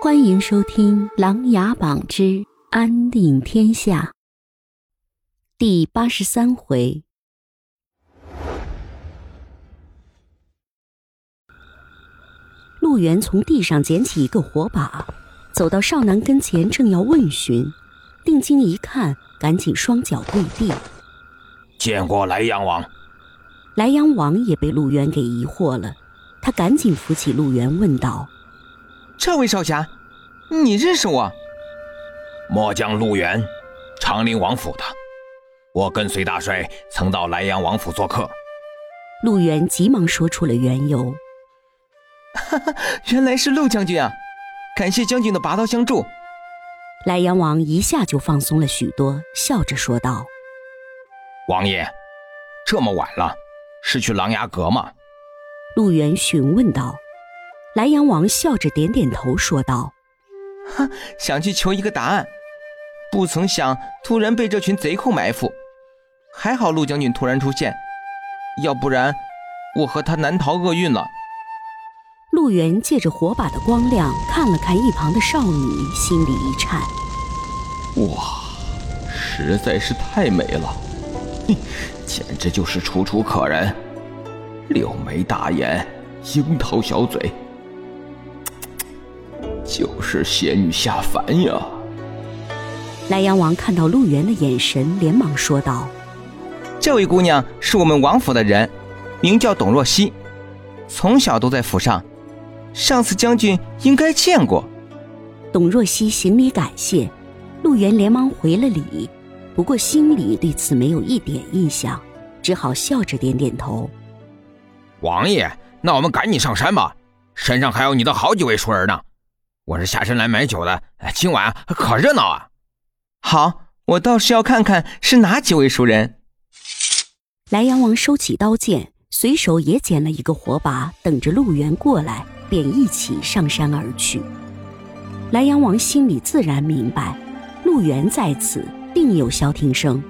欢迎收听《琅琊榜之安定天下》第八十三回。陆源从地上捡起一个火把，走到少南跟前，正要问询，定睛一看，赶紧双脚跪地。见过莱阳王。莱阳王也被陆源给疑惑了，他赶紧扶起陆源，问道：“这位少侠，你认识我？”末将陆源，长陵王府的。我跟随大帅曾到莱阳王府做客。陆源急忙说出了缘由。哈哈，原来是陆将军啊！感谢将军的拔刀相助。莱阳王一下就放松了许多，笑着说道：“王爷，这么晚了。”是去琅琊阁吗？陆源询问道。莱阳王笑着点点头，说道：“哼，想去求一个答案，不曾想突然被这群贼寇埋伏。还好陆将军突然出现，要不然我和他难逃厄运了。”陆源借着火把的光亮看了看一旁的少女，心里一颤：“哇，实在是太美了！”哼。简直就是楚楚可人，柳眉大眼，樱桃小嘴，就是仙女下凡呀！莱阳王看到陆源的眼神，连忙说道：“这位姑娘是我们王府的人，名叫董若曦，从小都在府上，上次将军应该见过。”董若曦行礼感谢，陆源连忙回了礼。不过心里对此没有一点印象，只好笑着点点头。王爷，那我们赶紧上山吧，山上还有你的好几位熟人呢。我是下山来买酒的，今晚可热闹啊！好，我倒是要看看是哪几位熟人。莱阳王收起刀剑，随手也捡了一个火把，等着陆源过来，便一起上山而去。莱阳王心里自然明白，陆源在此。定有萧庭生，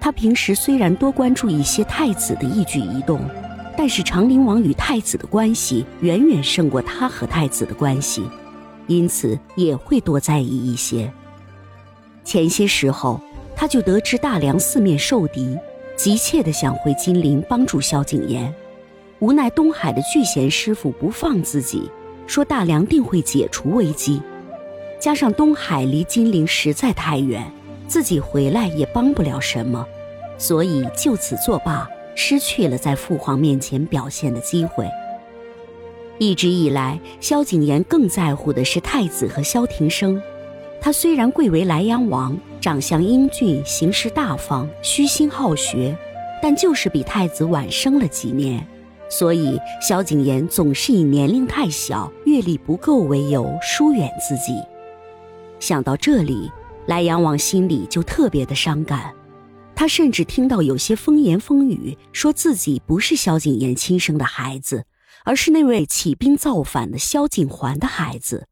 他平时虽然多关注一些太子的一举一动，但是长陵王与太子的关系远远胜过他和太子的关系，因此也会多在意一些。前些时候，他就得知大梁四面受敌，急切的想回金陵帮助萧景琰，无奈东海的聚贤师傅不放自己，说大梁定会解除危机，加上东海离金陵实在太远。自己回来也帮不了什么，所以就此作罢，失去了在父皇面前表现的机会。一直以来，萧景琰更在乎的是太子和萧庭生。他虽然贵为莱阳王，长相英俊，行事大方，虚心好学，但就是比太子晚生了几年，所以萧景琰总是以年龄太小、阅历不够为由疏远自己。想到这里。莱阳王心里就特别的伤感，他甚至听到有些风言风语，说自己不是萧景琰亲生的孩子，而是那位起兵造反的萧景环的孩子。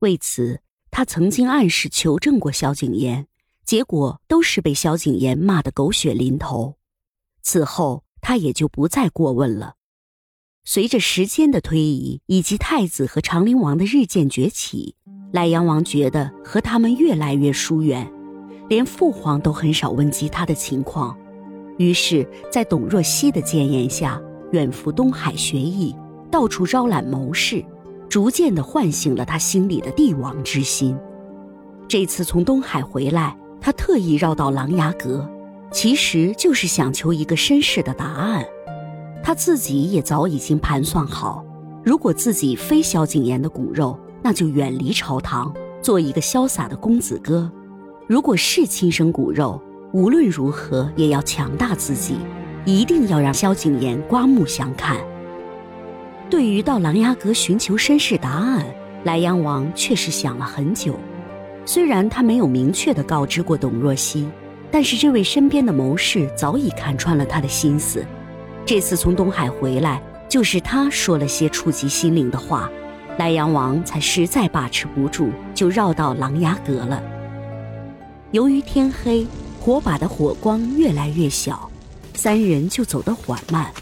为此，他曾经暗示求证过萧景琰，结果都是被萧景琰骂得狗血淋头。此后，他也就不再过问了。随着时间的推移，以及太子和长陵王的日渐崛起。莱阳王觉得和他们越来越疏远，连父皇都很少问及他的情况，于是，在董若曦的谏言下，远赴东海学艺，到处招揽谋士，逐渐地唤醒了他心里的帝王之心。这次从东海回来，他特意绕到琅琊阁，其实就是想求一个身世的答案。他自己也早已经盘算好，如果自己非萧景琰的骨肉。那就远离朝堂，做一个潇洒的公子哥。如果是亲生骨肉，无论如何也要强大自己，一定要让萧景琰刮目相看。对于到琅琊阁寻求身世答案，莱阳王却是想了很久。虽然他没有明确的告知过董若曦，但是这位身边的谋士早已看穿了他的心思。这次从东海回来，就是他说了些触及心灵的话。莱阳王才实在把持不住，就绕到琅琊阁了。由于天黑，火把的火光越来越小，三人就走得缓慢。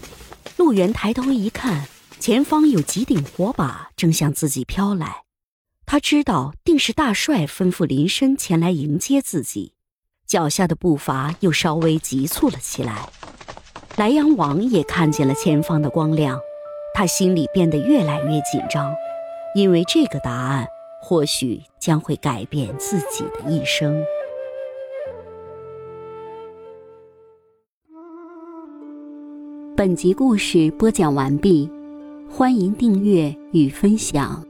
陆源抬头一看，前方有几顶火把正向自己飘来。他知道定是大帅吩咐林深前来迎接自己，脚下的步伐又稍微急促了起来。莱阳王也看见了前方的光亮，他心里变得越来越紧张，因为这个答案或许将会改变自己的一生。本集故事播讲完毕，欢迎订阅与分享。